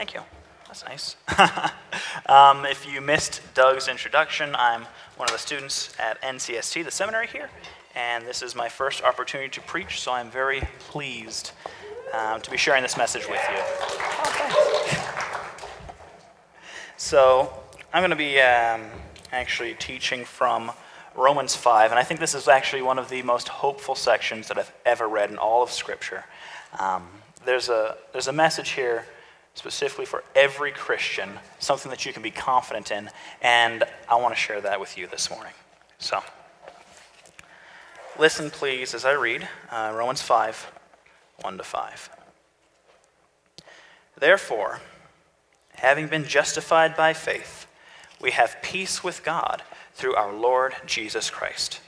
Thank you. That's nice. um, if you missed Doug's introduction, I'm one of the students at NCST, the seminary here, and this is my first opportunity to preach, so I'm very pleased um, to be sharing this message with you. So, I'm going to be um, actually teaching from Romans 5, and I think this is actually one of the most hopeful sections that I've ever read in all of Scripture. Um, there's, a, there's a message here specifically for every Christian, something that you can be confident in, and I want to share that with you this morning. So, listen, please, as I read uh, Romans 5 1 to 5. Therefore, having been justified by faith, we have peace with God through our Lord Jesus Christ,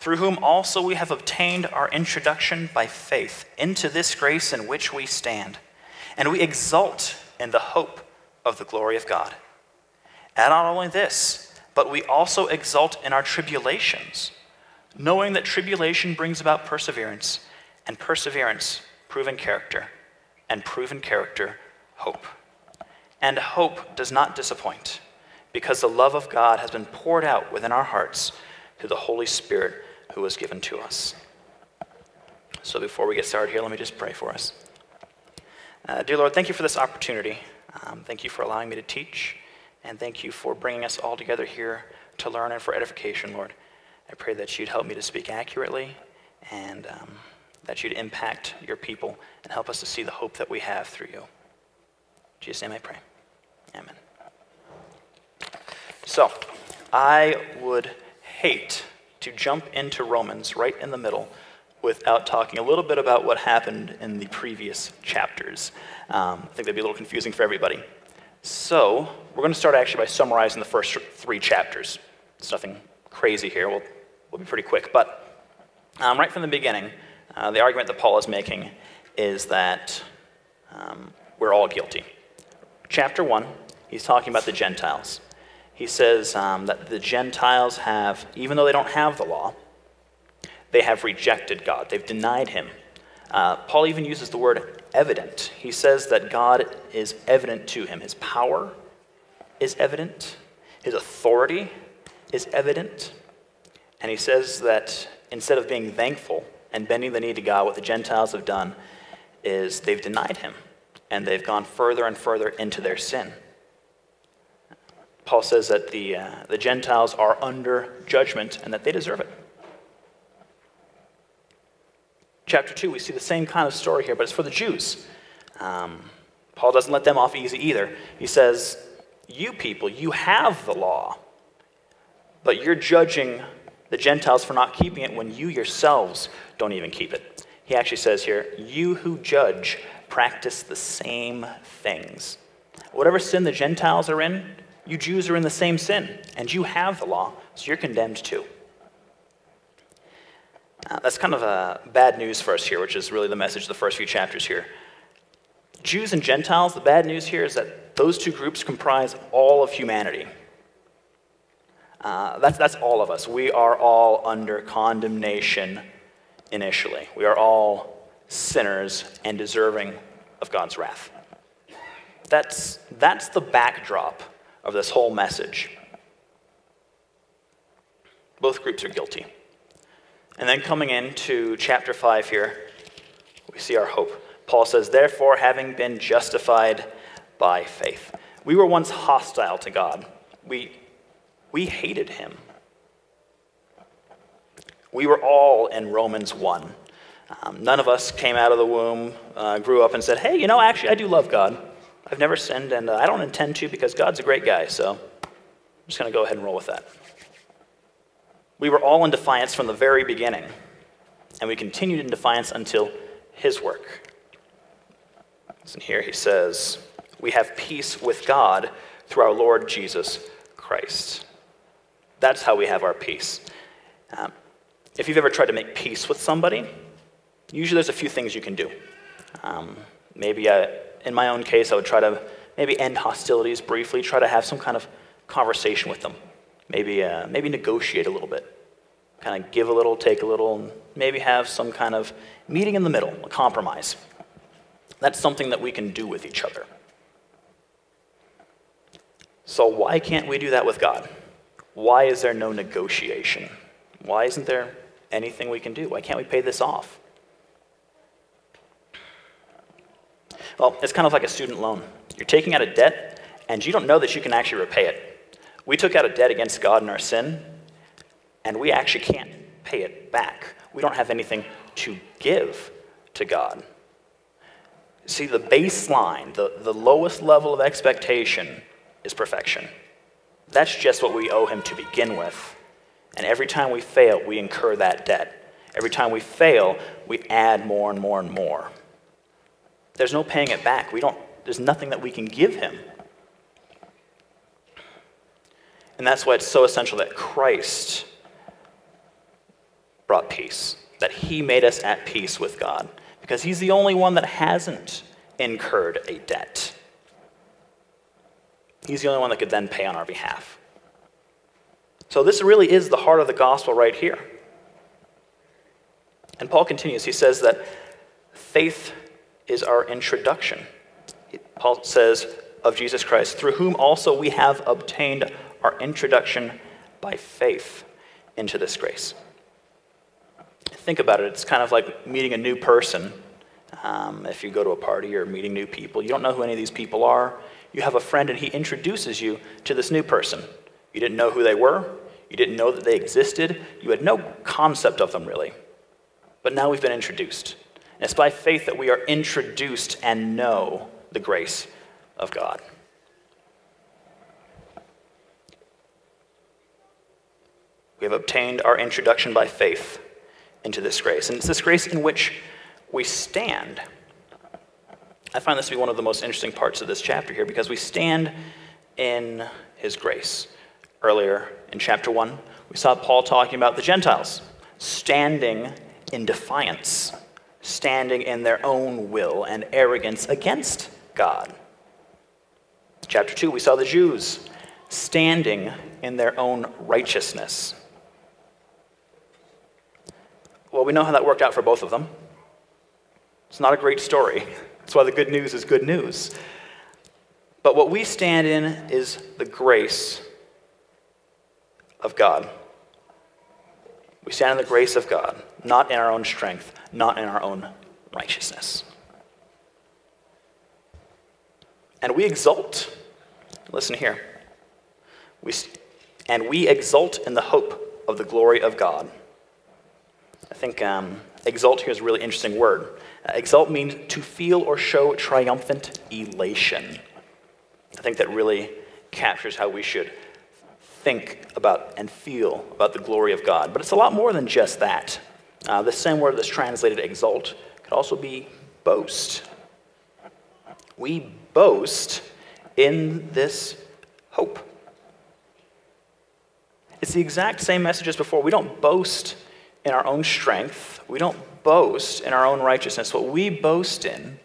through whom also we have obtained our introduction by faith into this grace in which we stand and we exult in the hope of the glory of God. And not only this, but we also exult in our tribulations, knowing that tribulation brings about perseverance, and perseverance, proven character, and proven character, hope. And hope does not disappoint, because the love of God has been poured out within our hearts through the Holy Spirit who was given to us. So before we get started here, let me just pray for us. Uh, dear Lord, thank you for this opportunity. Um, thank you for allowing me to teach, and thank you for bringing us all together here to learn and for edification, Lord. I pray that you'd help me to speak accurately and um, that you'd impact your people and help us to see the hope that we have through you. In Jesus' name I pray. Amen. So, I would hate to jump into Romans right in the middle without talking a little bit about what happened in the previous chapters. Um, I think that'd be a little confusing for everybody. So, we're going to start actually by summarizing the first three chapters. It's nothing crazy here, we'll, we'll be pretty quick. But um, right from the beginning, uh, the argument that Paul is making is that um, we're all guilty. Chapter 1, he's talking about the Gentiles. He says um, that the Gentiles have, even though they don't have the law, they have rejected God, they've denied him. Uh, Paul even uses the word evident. He says that God is evident to him. His power is evident, his authority is evident. And he says that instead of being thankful and bending the knee to God, what the Gentiles have done is they've denied him and they've gone further and further into their sin. Paul says that the, uh, the Gentiles are under judgment and that they deserve it. Chapter 2, we see the same kind of story here, but it's for the Jews. Um, Paul doesn't let them off easy either. He says, You people, you have the law, but you're judging the Gentiles for not keeping it when you yourselves don't even keep it. He actually says here, You who judge practice the same things. Whatever sin the Gentiles are in, you Jews are in the same sin, and you have the law, so you're condemned too. Uh, that's kind of a bad news for us here, which is really the message of the first few chapters here. Jews and Gentiles, the bad news here is that those two groups comprise all of humanity. Uh, that's, that's all of us. We are all under condemnation initially. We are all sinners and deserving of God's wrath. That's, that's the backdrop of this whole message. Both groups are guilty. And then coming into chapter 5 here, we see our hope. Paul says, Therefore, having been justified by faith. We were once hostile to God, we, we hated him. We were all in Romans 1. Um, none of us came out of the womb, uh, grew up, and said, Hey, you know, actually, I do love God. I've never sinned, and uh, I don't intend to because God's a great guy, so I'm just going to go ahead and roll with that. We were all in defiance from the very beginning, and we continued in defiance until his work. And here he says, We have peace with God through our Lord Jesus Christ. That's how we have our peace. Um, if you've ever tried to make peace with somebody, usually there's a few things you can do. Um, maybe I, in my own case, I would try to maybe end hostilities briefly, try to have some kind of conversation with them maybe, uh, maybe negotiate a little bit. Kind of give a little, take a little, and maybe have some kind of meeting in the middle, a compromise. That's something that we can do with each other. So, why can't we do that with God? Why is there no negotiation? Why isn't there anything we can do? Why can't we pay this off? Well, it's kind of like a student loan. You're taking out a debt, and you don't know that you can actually repay it. We took out a debt against God in our sin, and we actually can't pay it back. We don't have anything to give to God. See, the baseline, the, the lowest level of expectation is perfection. That's just what we owe Him to begin with. And every time we fail, we incur that debt. Every time we fail, we add more and more and more. There's no paying it back. We don't, there's nothing that we can give Him. And that's why it's so essential that Christ brought peace, that He made us at peace with God, because He's the only one that hasn't incurred a debt. He's the only one that could then pay on our behalf. So, this really is the heart of the gospel right here. And Paul continues. He says that faith is our introduction. Paul says of Jesus Christ, through whom also we have obtained our introduction by faith into this grace. Think about it. It's kind of like meeting a new person. Um, if you go to a party or meeting new people, you don't know who any of these people are you have a friend and he introduces you to this new person. You didn't know who they were, you didn't know that they existed, you had no concept of them really. But now we've been introduced. And it's by faith that we are introduced and know the grace of God. We have obtained our introduction by faith into this grace. And it's this grace in which we stand. I find this to be one of the most interesting parts of this chapter here because we stand in his grace. Earlier in chapter 1, we saw Paul talking about the Gentiles standing in defiance, standing in their own will and arrogance against God. Chapter 2, we saw the Jews standing in their own righteousness. Well, we know how that worked out for both of them. It's not a great story. That's why the good news is good news. But what we stand in is the grace of God. We stand in the grace of God, not in our own strength, not in our own righteousness. And we exult. Listen here. We, and we exult in the hope of the glory of God. I think um, exult here is a really interesting word. Uh, exult means to feel or show triumphant elation. I think that really captures how we should think about and feel about the glory of God. But it's a lot more than just that. Uh, the same word that's translated exult could also be boast. We boast in this hope. It's the exact same message as before. We don't boast in our own strength. We don't boast in our own righteousness. What we boast in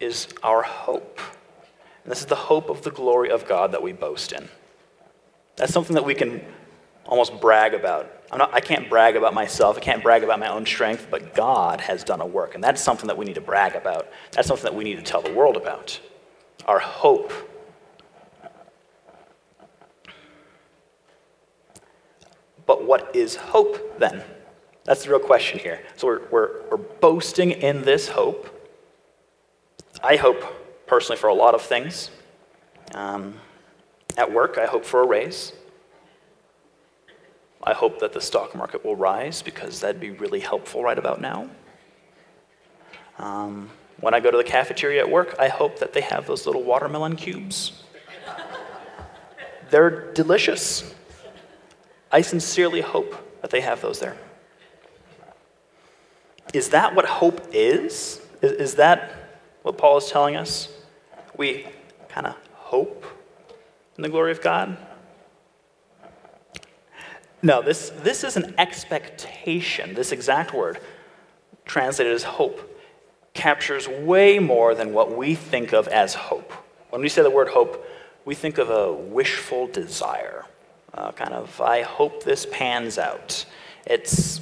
is our hope. And this is the hope of the glory of God that we boast in. That's something that we can almost brag about. Not, i can't brag about myself, I can't brag about my own strength, but God has done a work. And that's something that we need to brag about. That's something that we need to tell the world about. Our hope. But what is hope then? That's the real question here. So we're, we're, we're boasting in this hope. I hope personally for a lot of things. Um, at work, I hope for a raise. I hope that the stock market will rise because that'd be really helpful right about now. Um, when I go to the cafeteria at work, I hope that they have those little watermelon cubes. They're delicious. I sincerely hope that they have those there. Is that what hope is? Is, is that what Paul is telling us? We kind of hope in the glory of God? No, this, this is an expectation. This exact word, translated as hope, captures way more than what we think of as hope. When we say the word hope, we think of a wishful desire. Uh, kind of, I hope this pans out. It's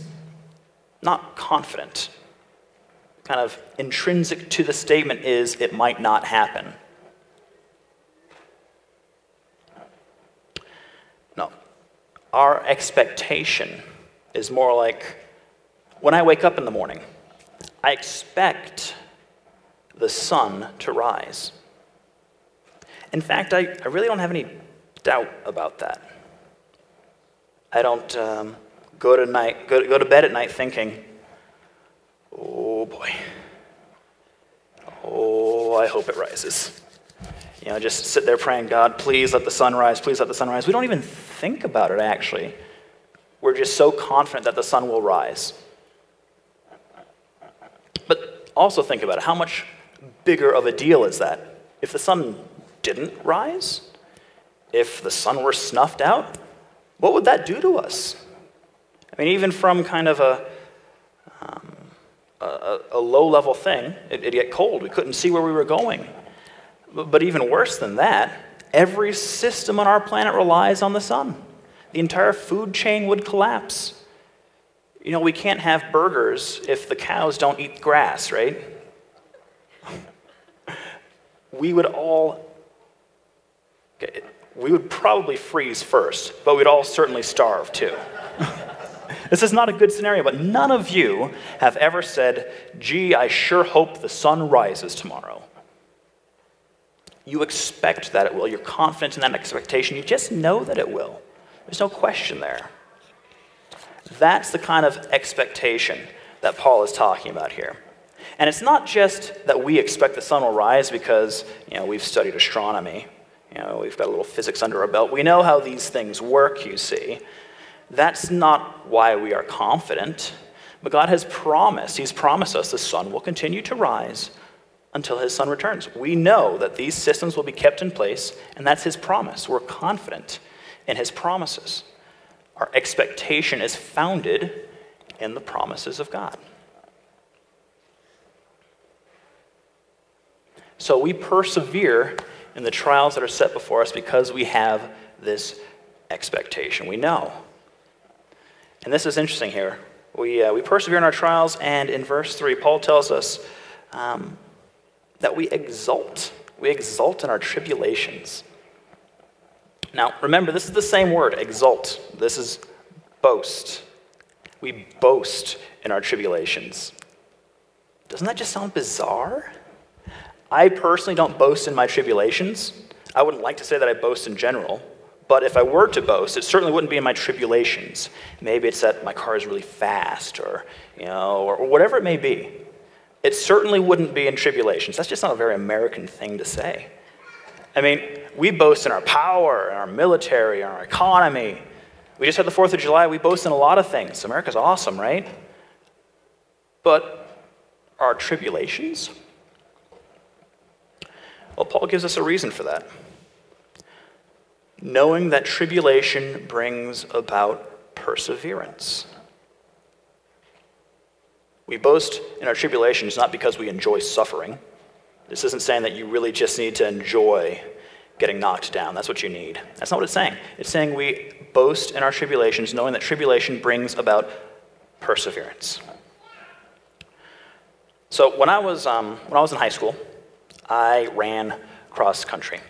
not confident. Kind of intrinsic to the statement is it might not happen. No. Our expectation is more like when I wake up in the morning, I expect the sun to rise. In fact, I, I really don't have any doubt about that. I don't um, go, to night, go, go to bed at night thinking, oh boy, oh, I hope it rises. You know, just sit there praying, God, please let the sun rise, please let the sun rise. We don't even think about it, actually. We're just so confident that the sun will rise. But also think about it. How much bigger of a deal is that? If the sun didn't rise, if the sun were snuffed out, what would that do to us? I mean, even from kind of a, um, a, a low level thing, it, would get cold. We couldn't see where we were going. But, but even worse than that, every system on our planet relies on the sun. The entire food chain would collapse. You know, we can't have burgers if the cows don't eat grass, right? We would all we would probably freeze first, but we'd all certainly starve too. this is not a good scenario, but none of you have ever said, gee, I sure hope the sun rises tomorrow. You expect that it will. You're confident in that expectation. You just know that it will. There's no question there. That's the kind of expectation that Paul is talking about here. And it's not just that we expect the sun will rise because you know, we've studied astronomy you know, we've got a little physics under our belt. We know how these things work, you see. That's not why we are confident. But God has promised, He's promised us the sun will continue to rise until His Son returns. We know that these systems will be kept in place, and that's His promise. We're confident in His promises. Our expectation is founded in the promises of God. So we persevere in the trials that are set before us because we have this expectation. We know. And this is interesting here. We, uh, we persevere in our trials, and in verse 3, Paul tells us um, that we exult. We exult in our tribulations. Now, remember, this is the same word, exult. This is boast. We boast in our tribulations. Doesn't that just sound bizarre? I personally don't boast in my tribulations. I wouldn't like to say that I boast in general, but if I were to boast, it certainly wouldn't be in my tribulations. Maybe it's that my car is really fast or, you know, or, or whatever it may be. It certainly wouldn't be in tribulations. That's just not a very American thing to say. I mean, we boast in our power, in our military, in our economy. We just had the 4th of July. We boast in a lot of things. America's awesome, right? But our tribulations? Well, Paul gives us a reason for that. Knowing that tribulation brings about perseverance. We boast in our tribulations not because we enjoy suffering. This isn't saying that you really just need to enjoy getting knocked down. That's what you need. That's not what it's saying. It's saying we boast in our tribulations, knowing that tribulation brings about perseverance. So when I was, um, when I was in high school, I ran cross country.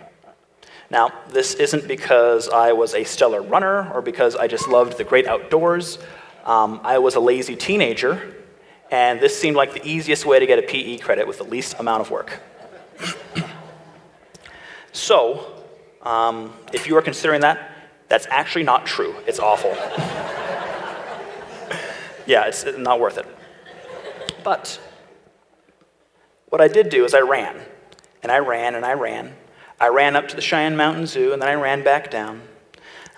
Now, this isn't because I was a stellar runner or because I just loved the great outdoors. Um, I was a lazy teenager, and this seemed like the easiest way to get a PE credit with the least amount of work. so, um, if you are considering that, that's actually not true. It's awful. yeah, it's not worth it. But what I did do is I ran. And I ran and I ran. I ran up to the Cheyenne Mountain Zoo and then I ran back down.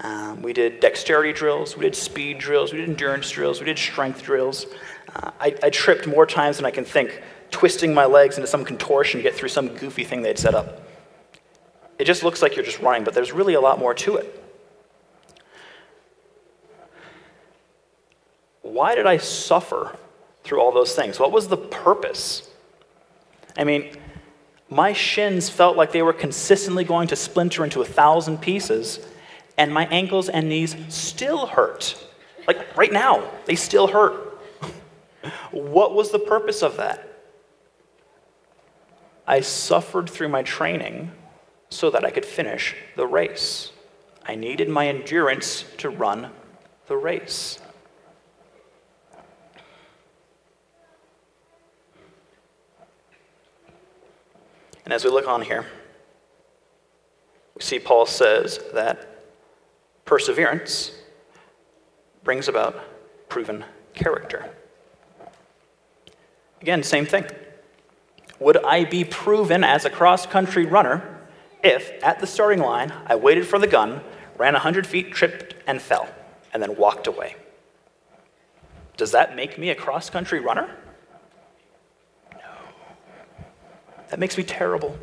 Um, we did dexterity drills, we did speed drills, we did endurance drills, we did strength drills. Uh, I, I tripped more times than I can think, twisting my legs into some contortion to get through some goofy thing they'd set up. It just looks like you're just running, but there's really a lot more to it. Why did I suffer through all those things? What was the purpose? I mean, my shins felt like they were consistently going to splinter into a thousand pieces, and my ankles and knees still hurt. Like right now, they still hurt. what was the purpose of that? I suffered through my training so that I could finish the race. I needed my endurance to run the race. And as we look on here, we see Paul says that perseverance brings about proven character. Again, same thing. Would I be proven as a cross country runner if, at the starting line, I waited for the gun, ran 100 feet, tripped, and fell, and then walked away? Does that make me a cross country runner? No. That makes me terrible,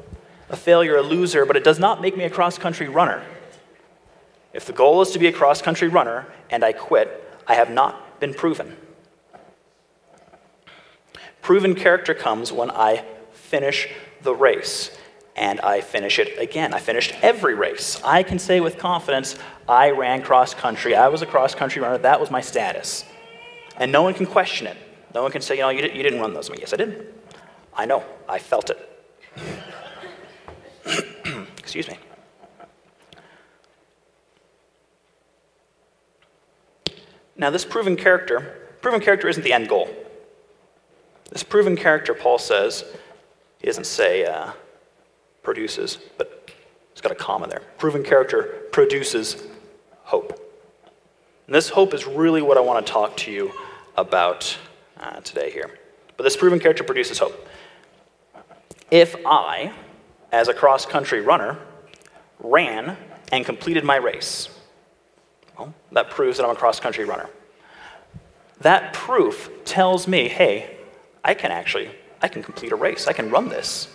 a failure, a loser, but it does not make me a cross country runner. If the goal is to be a cross country runner and I quit, I have not been proven. Proven character comes when I finish the race. And I finish it again. I finished every race. I can say with confidence, I ran cross country. I was a cross country runner. That was my status. And no one can question it. No one can say, you know, you, did, you didn't run those. Yes, I did. I know. I felt it. Excuse me. Now, this proven character, proven character isn't the end goal. This proven character, Paul says, he doesn't say uh, produces, but it's got a comma there. Proven character produces hope. And this hope is really what I want to talk to you about uh, today here. But this proven character produces hope. If I, as a cross country runner, ran and completed my race, well, that proves that I'm a cross country runner. That proof tells me, hey, I can actually I can complete a race. I can run this.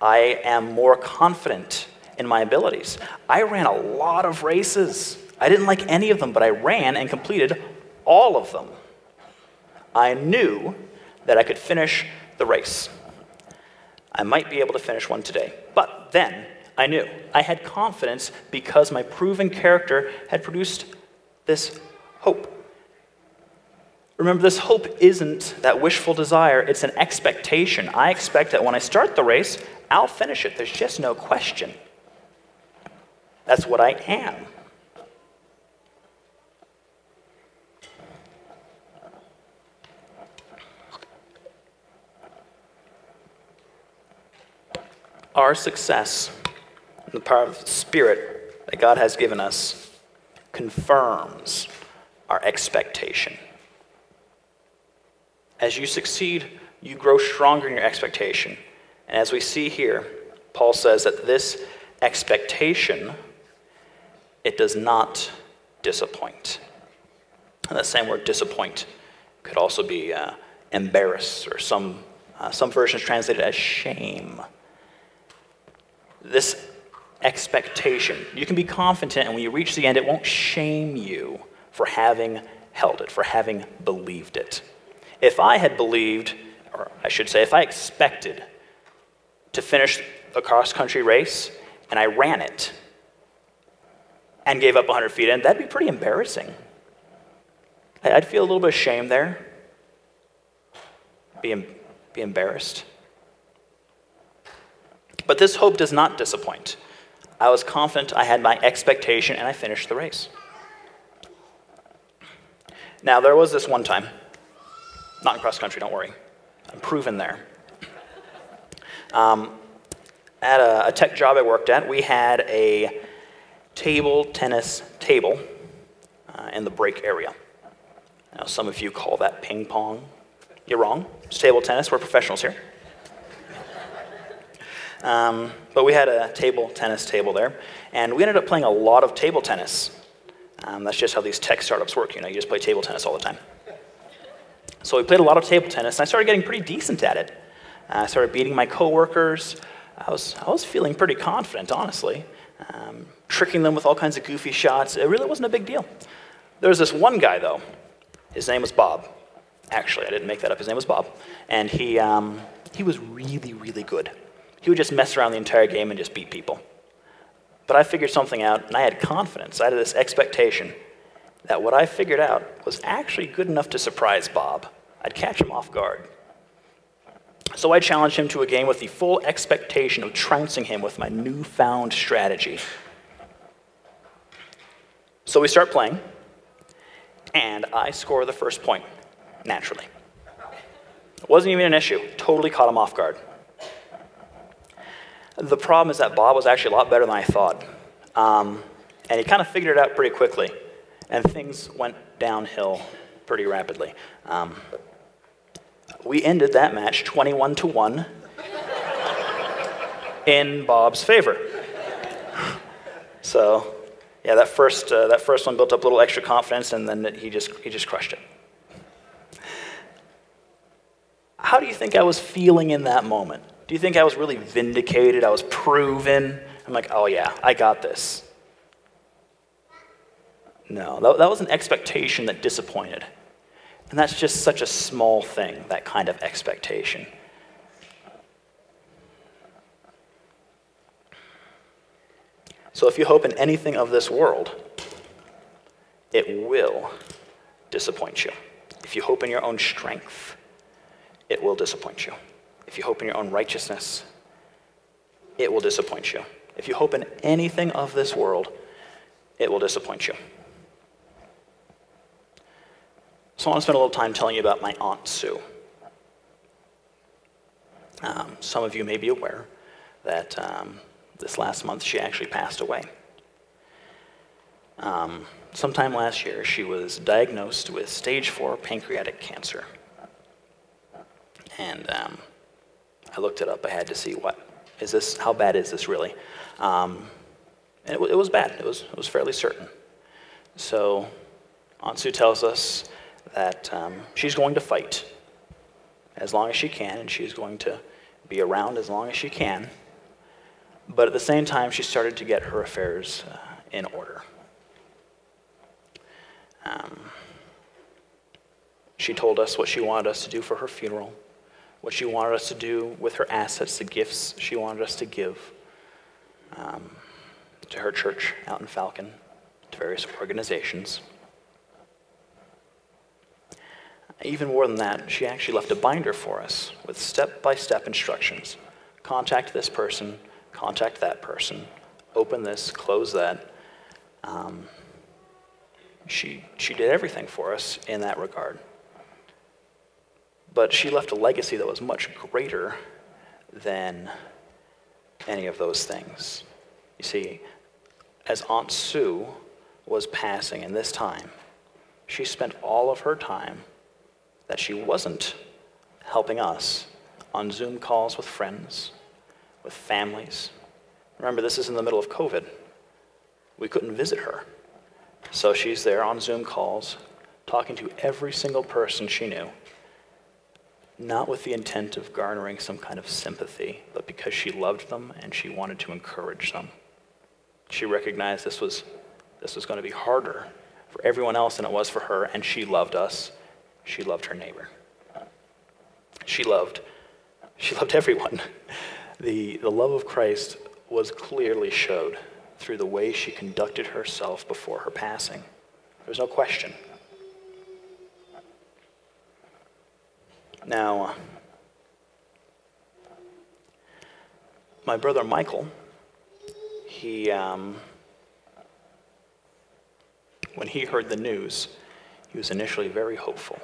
I am more confident in my abilities. I ran a lot of races. I didn't like any of them, but I ran and completed all of them. I knew that I could finish the race. I might be able to finish one today. But then I knew. I had confidence because my proven character had produced this hope. Remember, this hope isn't that wishful desire, it's an expectation. I expect that when I start the race, I'll finish it. There's just no question. That's what I am. Our success in the power of the Spirit that God has given us confirms our expectation. As you succeed, you grow stronger in your expectation. And as we see here, Paul says that this expectation, it does not disappoint. And that same word, disappoint, could also be uh, embarrass, or some, uh, some versions translated as shame. This expectation, you can be confident, and when you reach the end, it won't shame you for having held it, for having believed it. If I had believed, or I should say, if I expected to finish a cross country race and I ran it and gave up 100 feet in, that'd be pretty embarrassing. I'd feel a little bit of shame there, be, be embarrassed. But this hope does not disappoint. I was confident I had my expectation and I finished the race. Now, there was this one time not in cross country, don't worry. I'm proven there. Um, at a, a, tech job I worked at, we had a table tennis table uh, in the break area. Now, some of you call that ping pong. You're wrong. It's table tennis. We're professionals here. Um, but we had a table tennis table there, and we ended up playing a lot of table tennis. Um, that's just how these tech startups work. You know, you just play table tennis all the time. So we played a lot of table tennis, and I started getting pretty decent at it. Uh, I started beating my coworkers. I was, I was feeling pretty confident, honestly, um, tricking them with all kinds of goofy shots. It really wasn't a big deal. There was this one guy, though. His name was Bob. Actually, I didn't make that up. His name was Bob. And he, um, he was really, really good. He would just mess around the entire game and just beat people. But I figured something out, and I had confidence. I had this expectation that what I figured out was actually good enough to surprise Bob. I'd catch him off guard. So I challenged him to a game with the full expectation of trouncing him with my newfound strategy. So we start playing, and I score the first point, naturally. It wasn't even an issue, totally caught him off guard. The problem is that Bob was actually a lot better than I thought. Um, and he kind of figured it out pretty quickly, and things went downhill pretty rapidly. Um, we ended that match 21 to 1 in Bob's favor. So, yeah, that first, uh, that first one built up a little extra confidence, and then he just, he just crushed it. How do you think I was feeling in that moment? Do you think I was really vindicated? I was proven? I'm like, oh yeah, I got this. No, that, that was an expectation that disappointed. And that's just such a small thing, that kind of expectation. So if you hope in anything of this world, it will disappoint you. If you hope in your own strength, it will disappoint you. If you hope in your own righteousness, it will disappoint you. If you hope in anything of this world, it will disappoint you. So I want to spend a little time telling you about my Aunt Sue. Um, some of you may be aware that um, this last month, she actually passed away. Um, sometime last year, she was diagnosed with stage four pancreatic cancer. And um, I looked it up. I had to see what is this? How bad is this really? Um, and it, it, was bad. It was, it was fairly certain. So Aunt Sue tells us that um, she's going to fight as long as she can, and she's going to be around as long as she can but at the same time, she started to get her affairs uh, in order. Um, she told us what she wanted us to do for her funeral, what she wanted us to do with her assets, the gifts she wanted us to give um, to her church out in Falcon, to various organizations. Even more than that, she actually left a binder for us with step by step instructions. Contact this person, contact that person, open this, close that. Um, she, she did everything for us in that regard. But she left a legacy that was much greater than any of those things. You see, as Aunt Sue was passing in this time, she spent all of her time that she wasn't helping us on Zoom calls with friends, with families. Remember, this is in the middle of COVID. We couldn't visit her. So she's there on Zoom calls, talking to every single person she knew, not with the intent of garnering some kind of sympathy, but because she loved them and she wanted to encourage them. She recognized this was, this was going to be harder for everyone else than it was for her, and she loved us. She loved her neighbor. She loved, she loved everyone. The, the love of Christ was clearly showed through the way she conducted herself before her passing. There was no question. Now, my brother Michael, he, um, when he heard the news, he was initially very hopeful.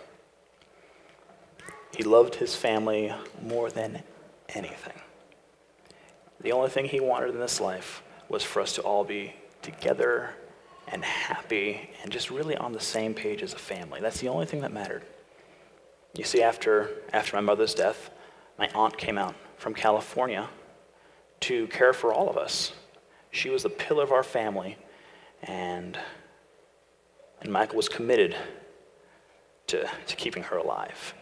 He loved his family more than anything. The only thing he wanted in this life was for us to all be together and happy and just really on the same page as a family. That's the only thing that mattered. You see, after, after my mother's death, my aunt came out from California to care for all of us. She was the pillar of our family, and, and Michael was committed to, to keeping her alive.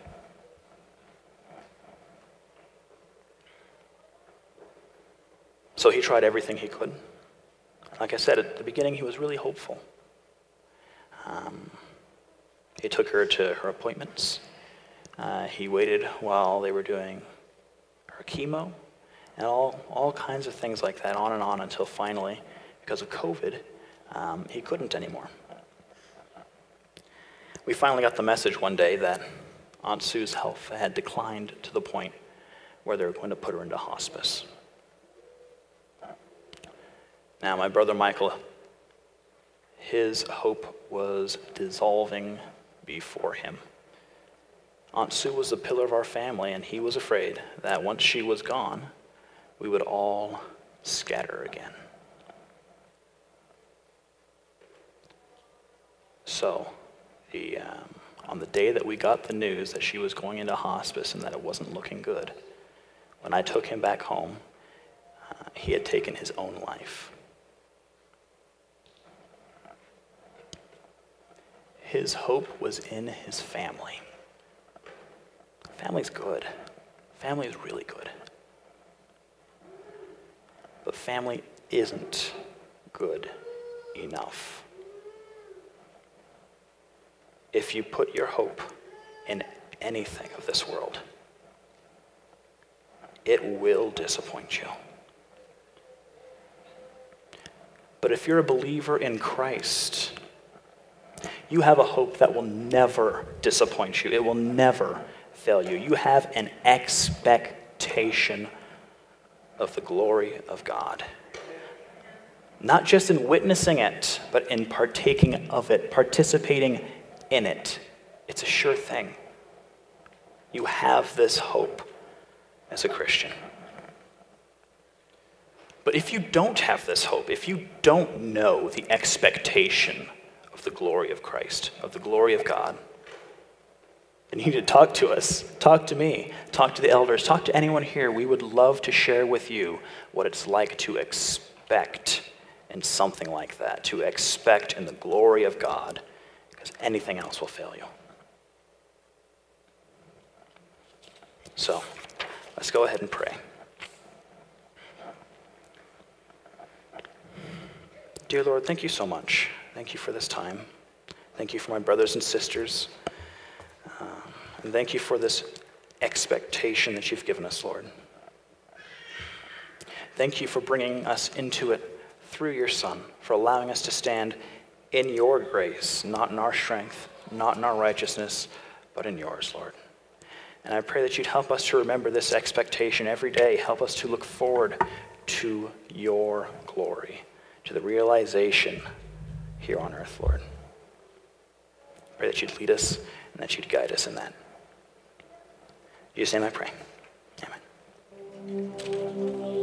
So he tried everything he could. Like I said at the beginning, he was really hopeful. Um, he took her to her appointments. Uh, he waited while they were doing her chemo and all, all kinds of things like that, on and on, until finally, because of COVID, um, he couldn't anymore. We finally got the message one day that Aunt Sue's health had declined to the point where they were going to put her into hospice. Now, my brother Michael, his hope was dissolving before him. Aunt Sue was the pillar of our family, and he was afraid that once she was gone, we would all scatter again. So, the, um, on the day that we got the news that she was going into hospice and that it wasn't looking good, when I took him back home, uh, he had taken his own life. His hope was in his family. Family's good. Family is really good. But family isn't good enough. If you put your hope in anything of this world, it will disappoint you. But if you're a believer in Christ, you have a hope that will never disappoint you. It will never fail you. You have an expectation of the glory of God. Not just in witnessing it, but in partaking of it, participating in it. It's a sure thing. You have this hope as a Christian. But if you don't have this hope, if you don't know the expectation of the glory of Christ, of the glory of God, then you need to talk to us. Talk to me. Talk to the elders. Talk to anyone here. We would love to share with you what it's like to expect in something like that, to expect in the glory of God, because anything else will fail you. So, let's go ahead and pray. Dear Lord, thank you so much. Thank you for this time. Thank you for my brothers and sisters. And thank you for this expectation that you've given us, Lord. Thank you for bringing us into it through your Son, for allowing us to stand in your grace, not in our strength, not in our righteousness, but in yours, Lord. And I pray that you'd help us to remember this expectation every day. Help us to look forward to your glory to the realization here on earth, Lord. Pray that you'd lead us and that you'd guide us in that. In Jesus' name I pray. Amen.